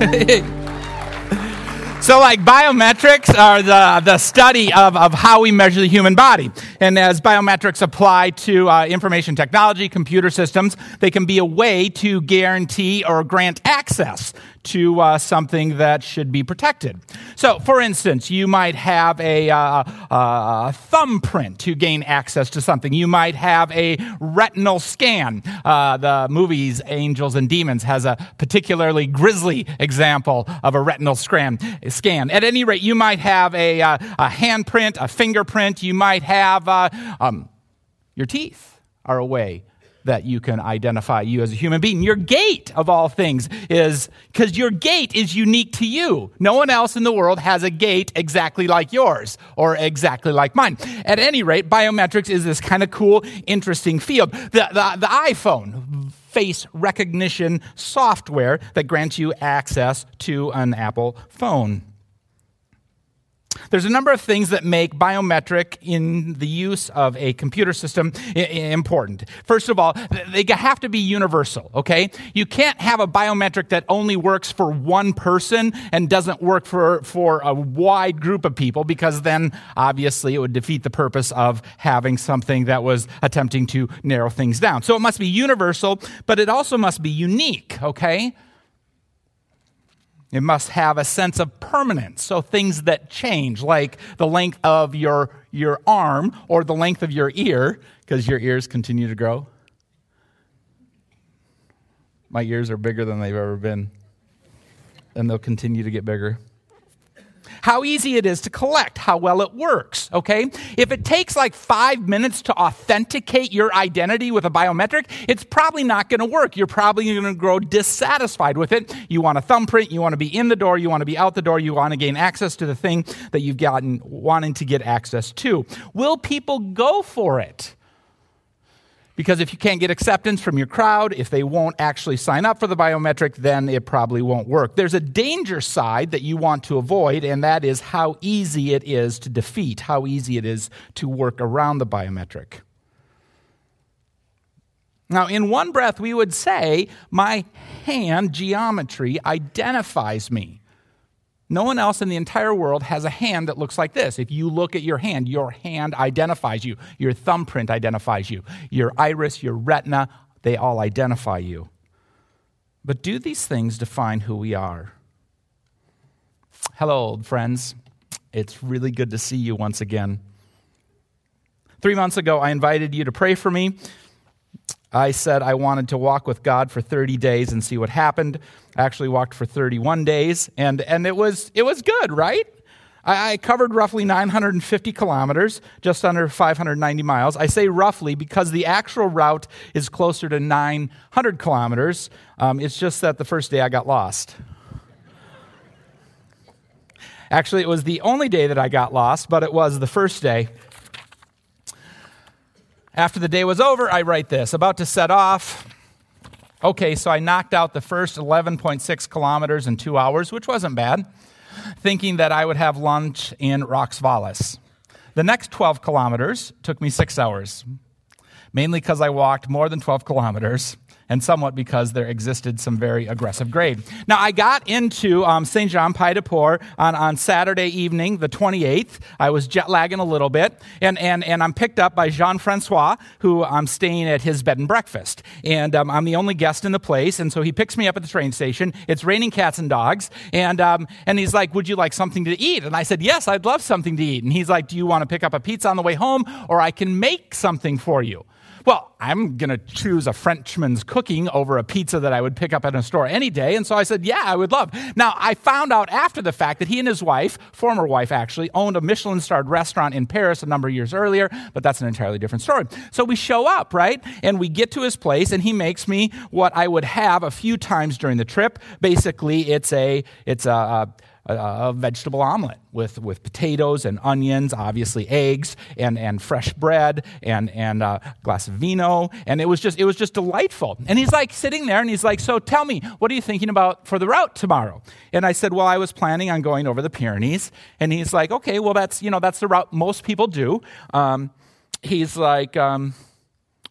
So, like biometrics are the, the study of, of how we measure the human body. And as biometrics apply to uh, information technology, computer systems, they can be a way to guarantee or grant access to uh, something that should be protected. So, for instance, you might have a, uh, a thumbprint to gain access to something. You might have a retinal scan. Uh, the movies Angels and Demons has a particularly grisly example of a retinal scan. scan. At any rate, you might have a, uh, a handprint, a fingerprint. You might have uh, um, your teeth are a way that you can identify you as a human being. Your gait, of all things, is because your gait is unique to you. No one else in the world has a gait exactly like yours or exactly like mine. At any rate, biometrics is this kind of cool, interesting field. The, the, the iPhone, face recognition software that grants you access to an Apple phone. There's a number of things that make biometric in the use of a computer system important. First of all, they have to be universal, okay? You can't have a biometric that only works for one person and doesn't work for, for a wide group of people because then obviously it would defeat the purpose of having something that was attempting to narrow things down. So it must be universal, but it also must be unique, okay? It must have a sense of permanence. So things that change, like the length of your, your arm or the length of your ear, because your ears continue to grow. My ears are bigger than they've ever been, and they'll continue to get bigger how easy it is to collect, how well it works, okay? If it takes like five minutes to authenticate your identity with a biometric, it's probably not going to work. You're probably going to grow dissatisfied with it. You want a thumbprint, you want to be in the door, you want to be out the door, you want to gain access to the thing that you've gotten wanting to get access to. Will people go for it? Because if you can't get acceptance from your crowd, if they won't actually sign up for the biometric, then it probably won't work. There's a danger side that you want to avoid, and that is how easy it is to defeat, how easy it is to work around the biometric. Now, in one breath, we would say, My hand geometry identifies me. No one else in the entire world has a hand that looks like this. If you look at your hand, your hand identifies you. Your thumbprint identifies you. Your iris, your retina, they all identify you. But do these things define who we are? Hello, old friends. It's really good to see you once again. Three months ago, I invited you to pray for me. I said I wanted to walk with God for 30 days and see what happened. I actually walked for 31 days, and, and it, was, it was good, right? I, I covered roughly 950 kilometers, just under 590 miles. I say roughly because the actual route is closer to 900 kilometers. Um, it's just that the first day I got lost. Actually, it was the only day that I got lost, but it was the first day. After the day was over, I write this about to set off. Okay, so I knocked out the first 11.6 kilometers in two hours, which wasn't bad, thinking that I would have lunch in Roncesvalles. The next 12 kilometers took me six hours, mainly because I walked more than 12 kilometers and somewhat because there existed some very aggressive grade. Now, I got into um, St. Jean Pied de Port on, on Saturday evening, the 28th. I was jet lagging a little bit, and, and, and I'm picked up by Jean Francois, who I'm staying at his bed and breakfast. And um, I'm the only guest in the place, and so he picks me up at the train station. It's raining cats and dogs, and, um, and he's like, Would you like something to eat? And I said, Yes, I'd love something to eat. And he's like, Do you want to pick up a pizza on the way home, or I can make something for you? Well, I'm going to choose a Frenchman's cooking over a pizza that I would pick up at a store any day. And so I said, Yeah, I would love. Now, I found out after the fact that he and his wife, former wife actually, owned a Michelin starred restaurant in Paris a number of years earlier, but that's an entirely different story. So we show up, right? And we get to his place, and he makes me what I would have a few times during the trip. Basically, it's a, it's a, a, a, vegetable omelet with, with potatoes and onions, obviously eggs and, and fresh bread and, and a glass of vino. And it was just, it was just delightful. And he's like sitting there and he's like, so tell me, what are you thinking about for the route tomorrow? And I said, well, I was planning on going over the Pyrenees. And he's like, okay, well, that's, you know, that's the route most people do. Um, he's like, um,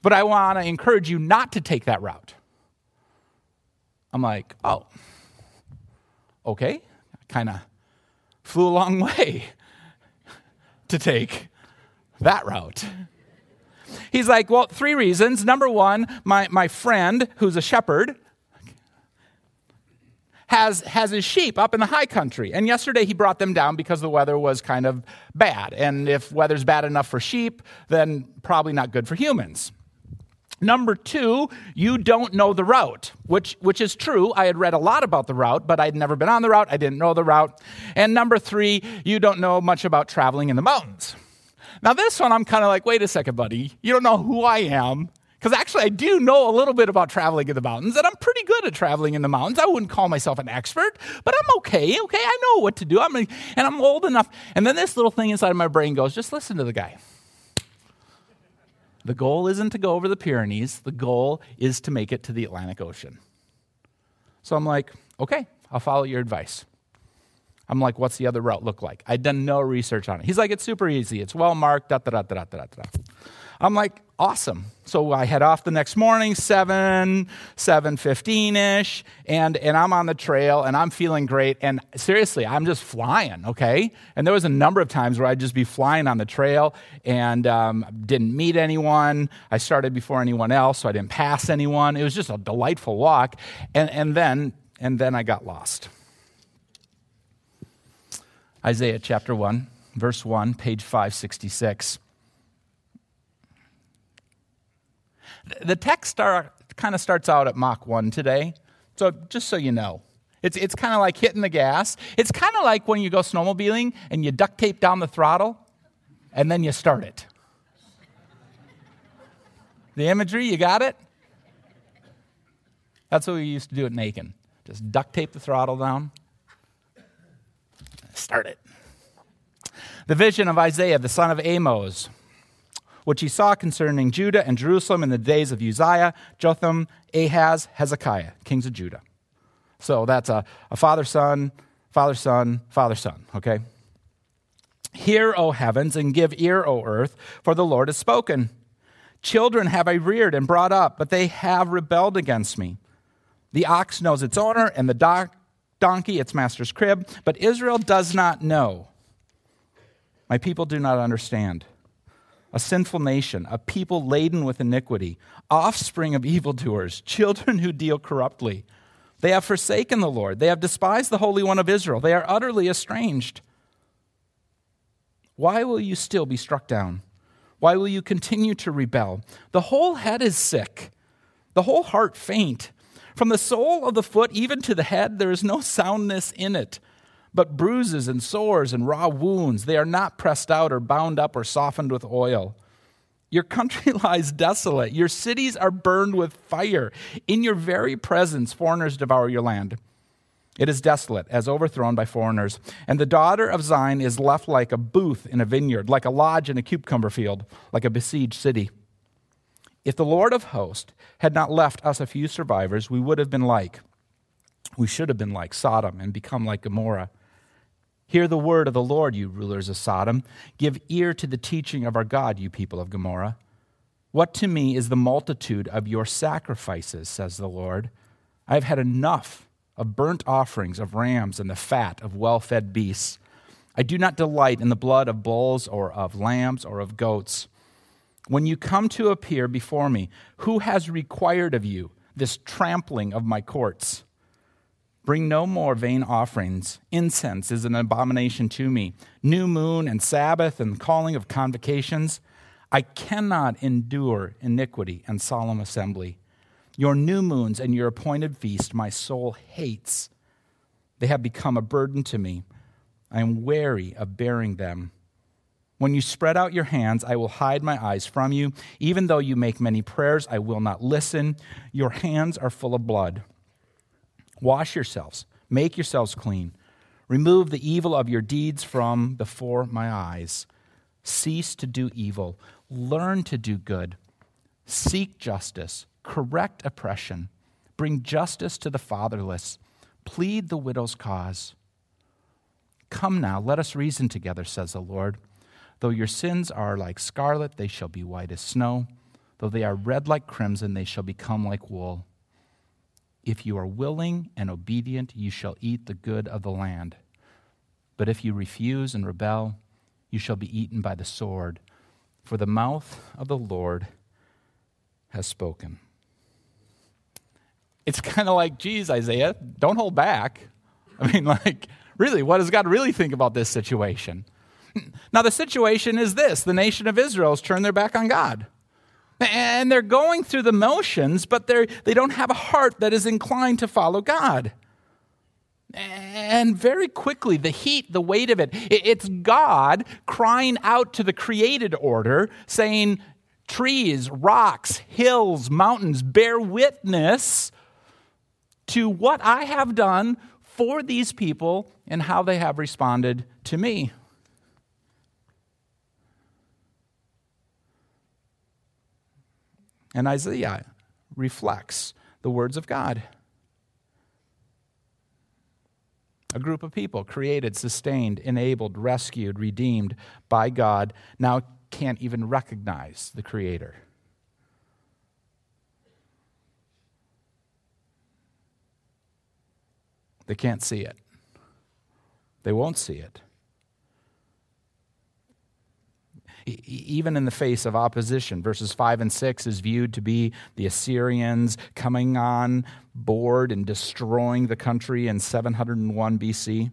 but I want to encourage you not to take that route. I'm like, oh, okay, kind of flew a long way to take that route. He's like, well, three reasons. Number one, my, my friend, who's a shepherd, has, has his sheep up in the high country. And yesterday he brought them down because the weather was kind of bad. And if weather's bad enough for sheep, then probably not good for humans. Number two, you don't know the route, which, which is true. I had read a lot about the route, but I'd never been on the route. I didn't know the route. And number three, you don't know much about traveling in the mountains. Now, this one, I'm kind of like, wait a second, buddy. You don't know who I am. Because actually, I do know a little bit about traveling in the mountains, and I'm pretty good at traveling in the mountains. I wouldn't call myself an expert, but I'm okay. Okay, I know what to do. I'm, and I'm old enough. And then this little thing inside of my brain goes, just listen to the guy. The goal isn't to go over the Pyrenees, the goal is to make it to the Atlantic Ocean. So I'm like, okay, I'll follow your advice. I'm like, what's the other route look like? I'd done no research on it. He's like, it's super easy. It's well marked, da da da da da da da. I'm like, awesome. So I head off the next morning, 7, 7.15ish, and, and I'm on the trail and I'm feeling great. And seriously, I'm just flying, okay? And there was a number of times where I'd just be flying on the trail and um, didn't meet anyone. I started before anyone else, so I didn't pass anyone. It was just a delightful walk. And, and, then, and then I got lost. Isaiah chapter 1, verse 1, page 566. The text start, kind of starts out at Mach 1 today. So just so you know, it's, it's kind of like hitting the gas. It's kind of like when you go snowmobiling and you duct tape down the throttle and then you start it. The imagery, you got it? That's what we used to do at Macon. Just duct tape the throttle down, start it. The vision of Isaiah, the son of Amos, which he saw concerning Judah and Jerusalem in the days of Uzziah, Jotham, Ahaz, Hezekiah, kings of Judah. So that's a, a father son, father son, father son, okay? Hear, O heavens, and give ear, O earth, for the Lord has spoken. Children have I reared and brought up, but they have rebelled against me. The ox knows its owner, and the do- donkey its master's crib, but Israel does not know. My people do not understand a sinful nation, a people laden with iniquity, offspring of evildoers, children who deal corruptly. They have forsaken the Lord. They have despised the Holy One of Israel. They are utterly estranged. Why will you still be struck down? Why will you continue to rebel? The whole head is sick, the whole heart faint. From the sole of the foot even to the head, there is no soundness in it but bruises and sores and raw wounds. They are not pressed out or bound up or softened with oil. Your country lies desolate. Your cities are burned with fire. In your very presence, foreigners devour your land. It is desolate, as overthrown by foreigners. And the daughter of Zion is left like a booth in a vineyard, like a lodge in a cucumber field, like a besieged city. If the Lord of hosts had not left us a few survivors, we would have been like, we should have been like Sodom and become like Gomorrah. Hear the word of the Lord, you rulers of Sodom. Give ear to the teaching of our God, you people of Gomorrah. What to me is the multitude of your sacrifices, says the Lord? I have had enough of burnt offerings of rams and the fat of well fed beasts. I do not delight in the blood of bulls or of lambs or of goats. When you come to appear before me, who has required of you this trampling of my courts? Bring no more vain offerings. Incense is an abomination to me. New moon and Sabbath and calling of convocations. I cannot endure iniquity and solemn assembly. Your new moons and your appointed feast my soul hates. They have become a burden to me. I am weary of bearing them. When you spread out your hands, I will hide my eyes from you. Even though you make many prayers, I will not listen. Your hands are full of blood. Wash yourselves, make yourselves clean. Remove the evil of your deeds from before my eyes. Cease to do evil. Learn to do good. Seek justice. Correct oppression. Bring justice to the fatherless. Plead the widow's cause. Come now, let us reason together, says the Lord. Though your sins are like scarlet, they shall be white as snow. Though they are red like crimson, they shall become like wool. If you are willing and obedient, you shall eat the good of the land. But if you refuse and rebel, you shall be eaten by the sword, for the mouth of the Lord has spoken. It's kind of like, geez, Isaiah, don't hold back. I mean, like, really, what does God really think about this situation? Now, the situation is this the nation of Israel has turned their back on God. And they're going through the motions, but they're, they don't have a heart that is inclined to follow God. And very quickly, the heat, the weight of it, it's God crying out to the created order, saying, Trees, rocks, hills, mountains, bear witness to what I have done for these people and how they have responded to me. And Isaiah reflects the words of God. A group of people created, sustained, enabled, rescued, redeemed by God now can't even recognize the Creator. They can't see it. They won't see it. Even in the face of opposition. Verses 5 and 6 is viewed to be the Assyrians coming on board and destroying the country in 701 BC.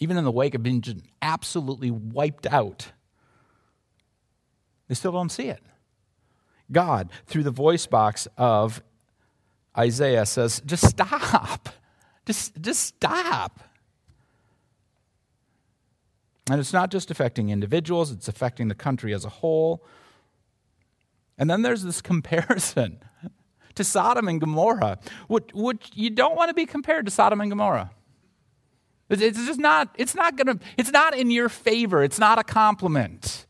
Even in the wake of being absolutely wiped out, they still don't see it. God, through the voice box of Isaiah, says, just stop. Just, just stop. And it's not just affecting individuals, it's affecting the country as a whole. And then there's this comparison to Sodom and Gomorrah, which, which you don't want to be compared to Sodom and Gomorrah. It's just not, it's not gonna, it's not in your favor. It's not a compliment.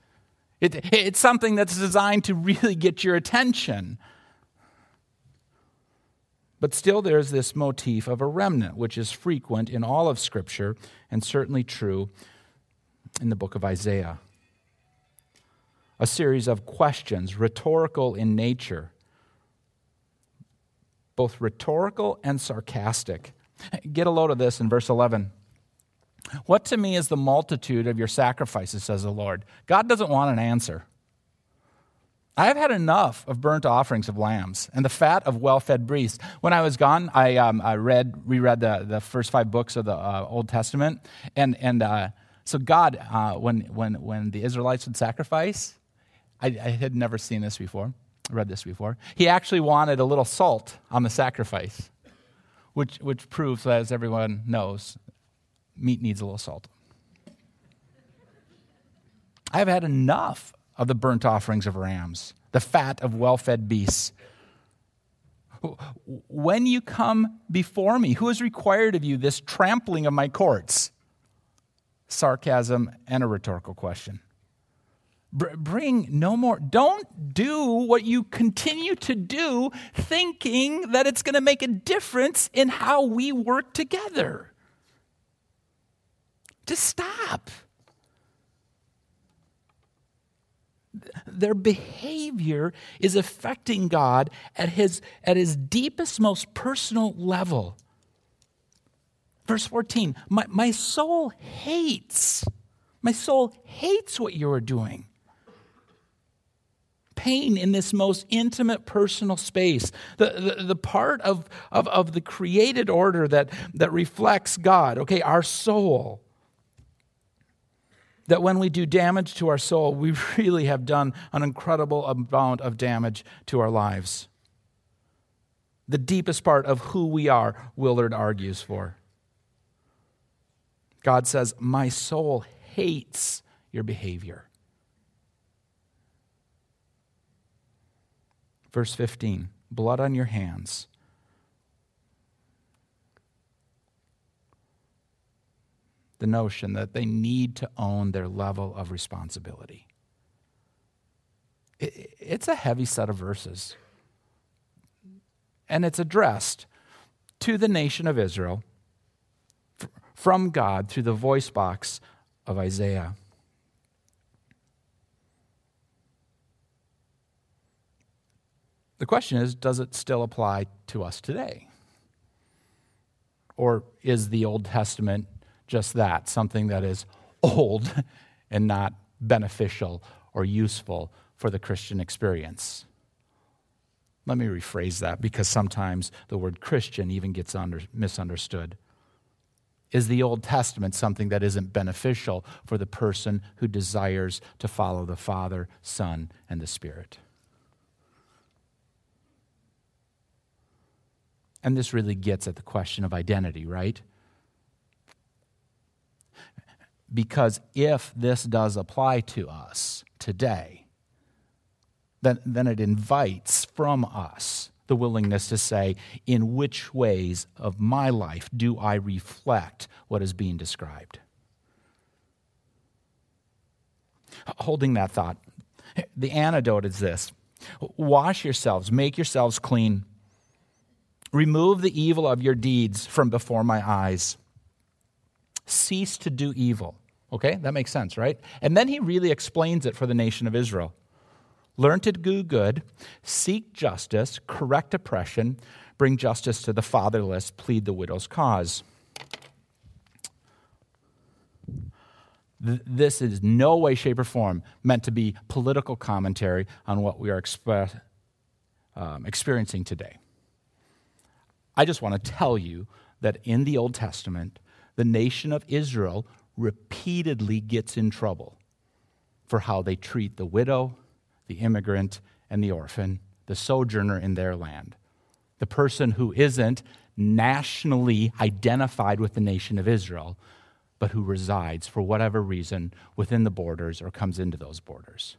It, it's something that's designed to really get your attention. But still, there's this motif of a remnant, which is frequent in all of Scripture and certainly true in the book of Isaiah. A series of questions, rhetorical in nature, both rhetorical and sarcastic. Get a load of this in verse 11. What to me is the multitude of your sacrifices, says the Lord? God doesn't want an answer. I have had enough of burnt offerings of lambs and the fat of well fed beasts. When I was gone, I, um, I read, reread the, the first five books of the uh, Old Testament, and, and uh, so God, uh, when, when, when the Israelites would sacrifice, I, I had never seen this before, read this before. He actually wanted a little salt on the sacrifice, which, which proves, as everyone knows, meat needs a little salt. I have had enough of the burnt offerings of rams, the fat of well fed beasts. When you come before me, who has required of you this trampling of my courts? Sarcasm, and a rhetorical question. Br- bring no more. Don't do what you continue to do, thinking that it's going to make a difference in how we work together. Just stop. Their behavior is affecting God at his, at his deepest, most personal level. Verse 14 my, my soul hates, my soul hates what you are doing. Pain in this most intimate personal space, the, the, the part of, of, of the created order that, that reflects God, okay, our soul that when we do damage to our soul, we really have done an incredible amount of damage to our lives. The deepest part of who we are, Willard argues for. God says, My soul hates your behavior. Verse 15 blood on your hands. The notion that they need to own their level of responsibility. It's a heavy set of verses. And it's addressed to the nation of Israel from God through the voice box of Isaiah. The question is does it still apply to us today? Or is the Old Testament just that, something that is old and not beneficial or useful for the Christian experience? Let me rephrase that because sometimes the word Christian even gets under, misunderstood. Is the Old Testament something that isn't beneficial for the person who desires to follow the Father, Son, and the Spirit? And this really gets at the question of identity, right? Because if this does apply to us today, then, then it invites from us the willingness to say, in which ways of my life do I reflect what is being described? Holding that thought, the antidote is this wash yourselves, make yourselves clean Remove the evil of your deeds from before my eyes. Cease to do evil. Okay, that makes sense, right? And then he really explains it for the nation of Israel. Learn to do good, seek justice, correct oppression, bring justice to the fatherless, plead the widow's cause. This is no way, shape, or form meant to be political commentary on what we are um, experiencing today. I just want to tell you that in the Old Testament, the nation of Israel repeatedly gets in trouble for how they treat the widow, the immigrant, and the orphan, the sojourner in their land, the person who isn't nationally identified with the nation of Israel, but who resides for whatever reason within the borders or comes into those borders.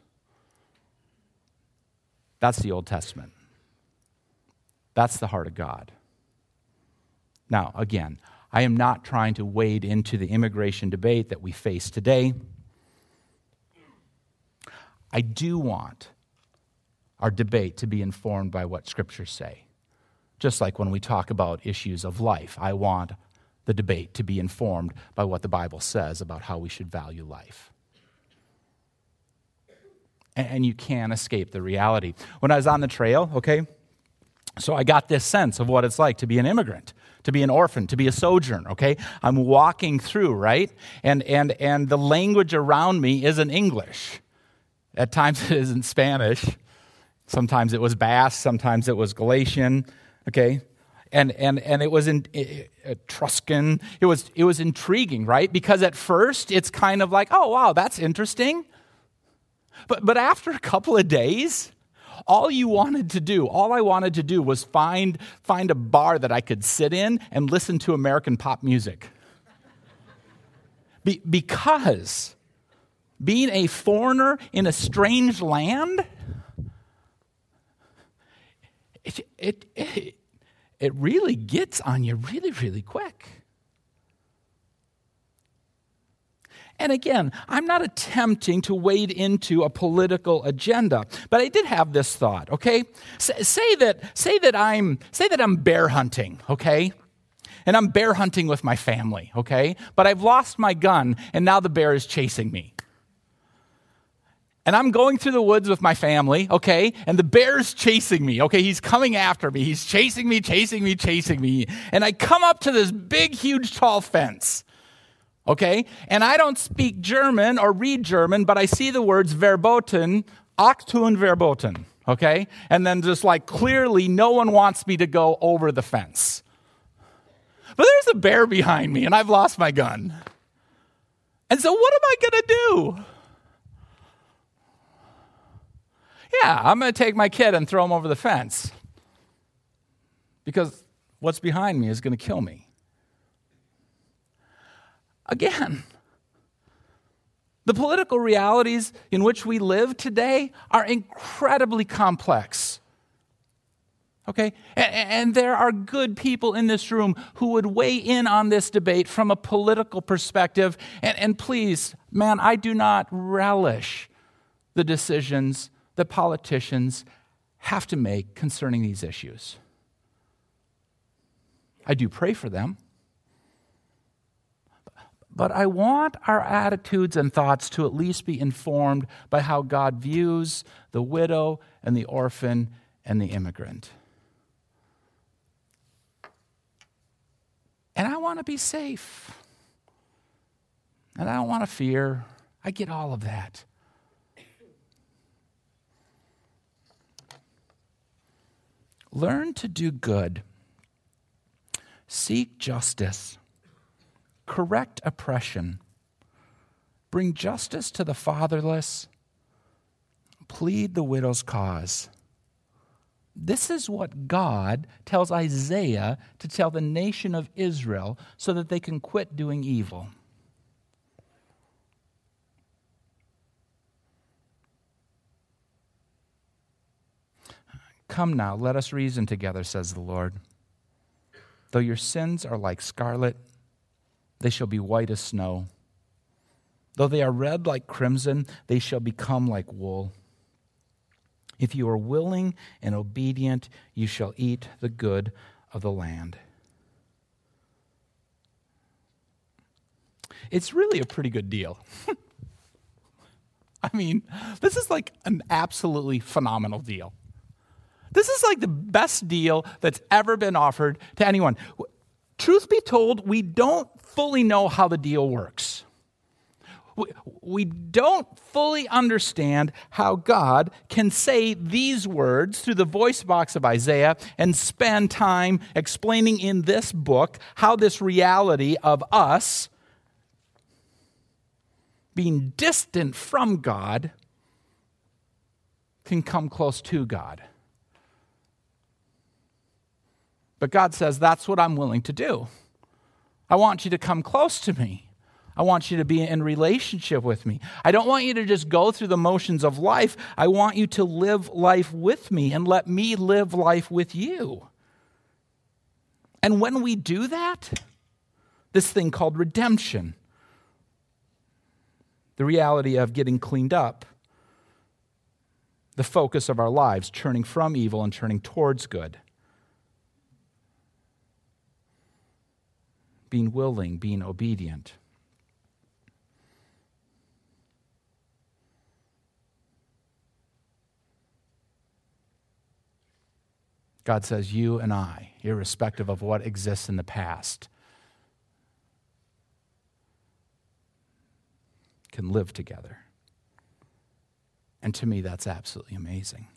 That's the Old Testament. That's the heart of God. Now, again, I am not trying to wade into the immigration debate that we face today. I do want our debate to be informed by what scriptures say. Just like when we talk about issues of life, I want the debate to be informed by what the Bible says about how we should value life. And you can't escape the reality. When I was on the trail, okay, so I got this sense of what it's like to be an immigrant to be an orphan, to be a sojourner, okay? I'm walking through, right? And, and, and the language around me isn't English. At times it isn't Spanish. Sometimes it was Basque, sometimes it was Galician, okay? And, and, and it was in, Etruscan. It was, it was intriguing, right? Because at first it's kind of like, oh, wow, that's interesting. But, but after a couple of days, all you wanted to do, all I wanted to do was find, find a bar that I could sit in and listen to American pop music. Be, because being a foreigner in a strange land, it, it, it, it really gets on you really, really quick. And again, I'm not attempting to wade into a political agenda, but I did have this thought, okay? say that say that I'm say that I'm bear hunting, okay? And I'm bear hunting with my family, okay? But I've lost my gun and now the bear is chasing me. And I'm going through the woods with my family, okay? And the bear's chasing me, okay? He's coming after me. He's chasing me, chasing me, chasing me. And I come up to this big, huge, tall fence okay? And I don't speak German or read German, but I see the words verboten, Achtung verboten, okay? And then just like clearly no one wants me to go over the fence. But there's a bear behind me and I've lost my gun. And so what am I to do? Yeah, I'm going to take my kid and throw him over the fence. Because what's behind me is going to kill me again. The political realities in which we live today are incredibly complex. Okay? And, and, there are good people in this room who would weigh in on this debate from a political perspective. And, and please, man, I do not relish the decisions that politicians have to make concerning these issues. I do pray for them. But I want our attitudes and thoughts to at least be informed by how God views the widow and the orphan and the immigrant. And I want to be safe. And I don't want to fear. I get all of that. Learn to do good. Seek justice. Correct oppression. Bring justice to the fatherless. Plead the widow's cause. This is what God tells Isaiah to tell the nation of Israel so that they can quit doing evil. Come now, let us reason together, says the Lord. Though your sins are like scarlet, they shall be white as snow. Though they are red like crimson, they shall become like wool. If you are willing and obedient, you shall eat the good of the land. It's really a pretty good deal. I mean, this is like an absolutely phenomenal deal. This is like the best deal that's ever been offered to anyone. Truth be told, we don't fully know how the deal works. We don't fully understand how God can say these words through the voice box of Isaiah and spend time explaining in this book how this reality of us being distant from God can come close to God. But God says, That's what I'm willing to do. I want you to come close to me. I want you to be in relationship with me. I don't want you to just go through the motions of life. I want you to live life with me and let me live life with you. And when we do that, this thing called redemption, the reality of getting cleaned up, the focus of our lives, turning from evil and turning towards good. Being willing, being obedient. God says, You and I, irrespective of what exists in the past, can live together. And to me, that's absolutely amazing.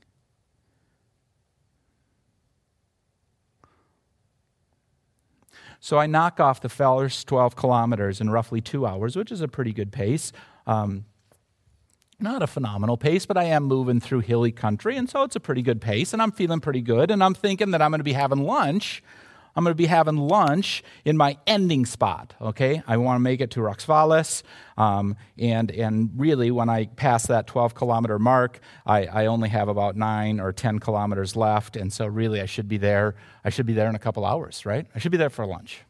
So I knock off the first 12 kilometers in roughly two hours, which is a pretty good pace. Um, not a phenomenal pace, but I am moving through hilly country, and so it's a pretty good pace, and I'm feeling pretty good. And I'm thinking that I'm going to be having lunch. I'm going to be having lunch in my ending spot. Okay, I want to make it to Roncesvalles, um, and and really, when I pass that 12 kilometer mark, I, I only have about nine or 10 kilometers left, and so really, I should be there. I should be there in a couple hours, right? I should be there for lunch.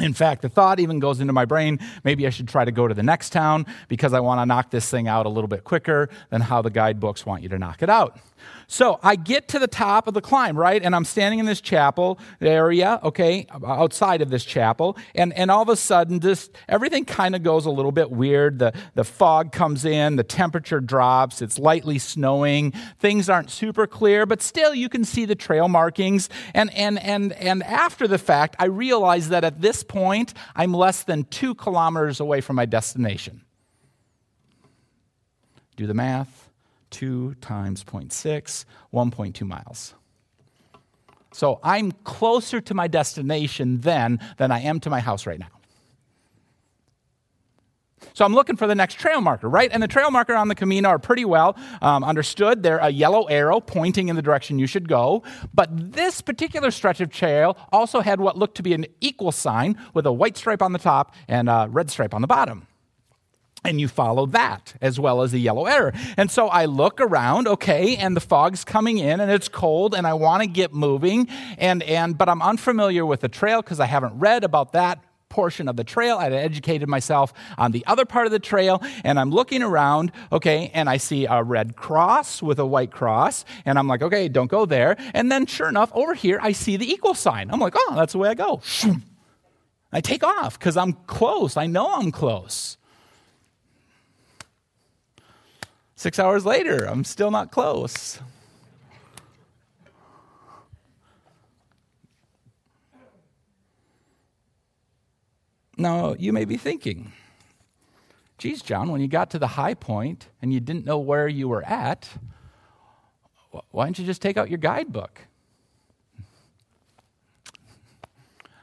In fact, the thought even goes into my brain maybe I should try to go to the next town because I want to knock this thing out a little bit quicker than how the guidebooks want you to knock it out. So I get to the top of the climb, right? And I'm standing in this chapel area, okay, outside of this chapel. And, and all of a sudden, this, everything kind of goes a little bit weird. The, the fog comes in, the temperature drops, it's lightly snowing. Things aren't super clear, but still you can see the trail markings. And, and, and, and after the fact, I realize that at this point, I'm less than two kilometers away from my destination. Do the math 2 times 0.6, 1.2 miles. So I'm closer to my destination then than I am to my house right now. So I'm looking for the next trail marker, right? And the trail marker on the Camino are pretty well um, understood. They're a yellow arrow pointing in the direction you should go. But this particular stretch of trail also had what looked to be an equal sign with a white stripe on the top and a red stripe on the bottom and you follow that as well as the yellow arrow. And so I look around, okay, and the fog's coming in and it's cold and I want to get moving and and but I'm unfamiliar with the trail because I haven't read about that portion of the trail. I'd educated myself on the other part of the trail, and I'm looking around, okay, and I see a red cross with a white cross, and I'm like, okay, don't go there. And then, sure enough, over here, I see the equal sign. I'm like, oh, that's the way I go. I take off because I'm close. I know I'm close. Six hours later, I'm still not close. Now, you may be thinking, geez, John, when you got to the high point and you didn't know where you were at, why don't you just take out your guidebook?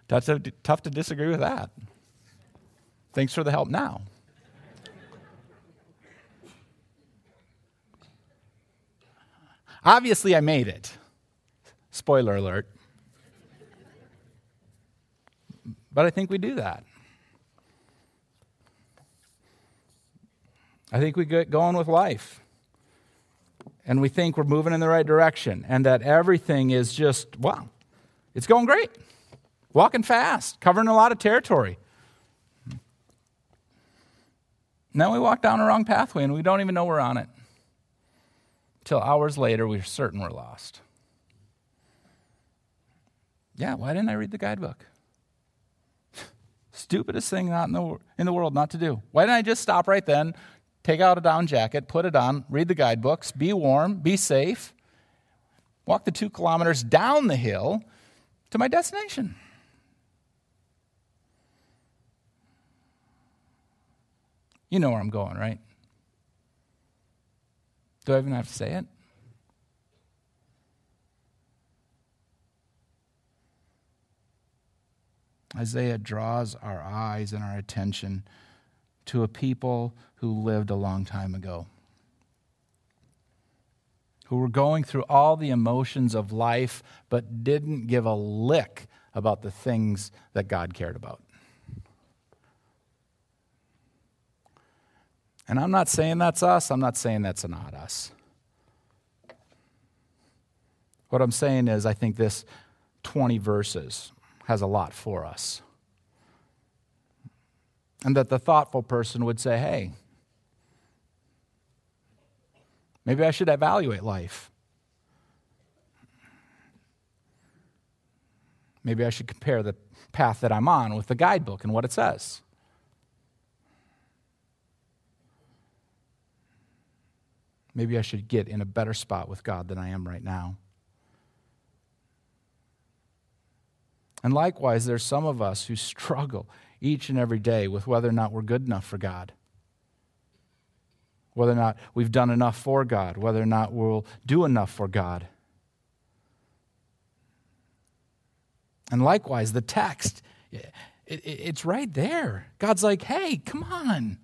That's tough to disagree with that. Thanks for the help now. Obviously, I made it. Spoiler alert. But I think we do that. I think we get going with life. And we think we're moving in the right direction and that everything is just, wow, it's going great. Walking fast, covering a lot of territory. Then we walk down a wrong pathway and we don't even know we're on it. Till hours later, we're certain we're lost. Yeah, why didn't I read the guidebook? Stupidest thing not in the, in the world not to do. Why didn't I just stop right then, take out a down jacket, put it on, read the guidebooks, be warm, be safe, walk the two kilometers down the hill to my destination? You know where I'm going, right? Do I even have to say it? Isaiah draws our eyes and our attention to a people who lived a long time ago, who were going through all the emotions of life but didn't give a lick about the things that God cared about. And I'm not saying that's us, I'm not saying that's not us. What I'm saying is, I think this 20 verses has a lot for us. And that the thoughtful person would say, hey, maybe I should evaluate life. Maybe I should compare the path that I'm on with the guidebook and what it says. Maybe I should get in a better spot with God than I am right now. And likewise, there's some of us who struggle each and every day with whether or not we're good enough for God, whether or not we've done enough for God, whether or not we'll do enough for God. And likewise, the text, it's right there. God's like, hey, come on.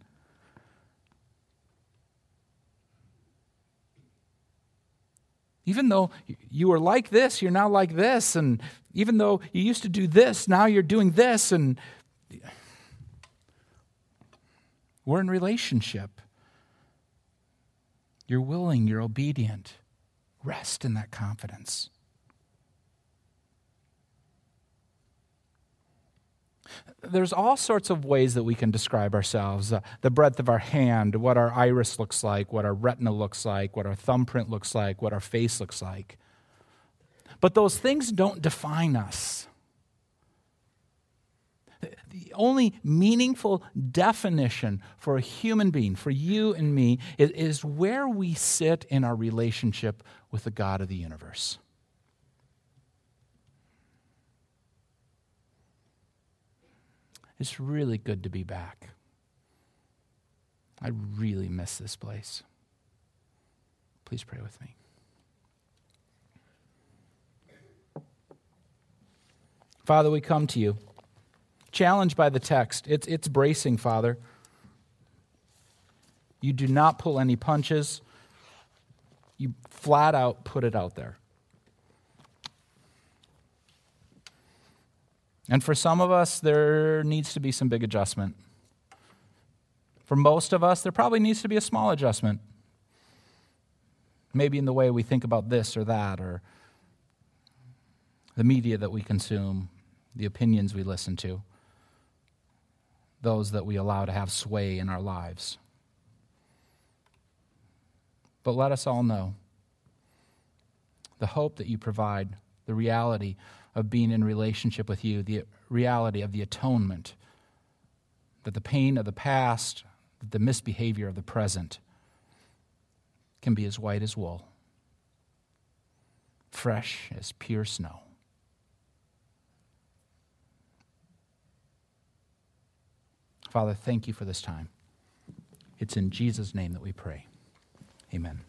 Even though you were like this, you're now like this. And even though you used to do this, now you're doing this. And we're in relationship. You're willing, you're obedient. Rest in that confidence. There's all sorts of ways that we can describe ourselves uh, the breadth of our hand, what our iris looks like, what our retina looks like, what our thumbprint looks like, what our face looks like. But those things don't define us. The only meaningful definition for a human being, for you and me, is, is where we sit in our relationship with the God of the universe. It's really good to be back. I really miss this place. Please pray with me. Father, we come to you, challenged by the text. It's, it's bracing, Father. You do not pull any punches, you flat out put it out there. And for some of us, there needs to be some big adjustment. For most of us, there probably needs to be a small adjustment. Maybe in the way we think about this or that, or the media that we consume, the opinions we listen to, those that we allow to have sway in our lives. But let us all know the hope that you provide, the reality of being in relationship with you, the reality of the atonement, that the pain of the past, the misbehavior of the present can be as white as wool, fresh as pure snow. Father, thank you for this time. It's in Jesus' name that we pray. Amen.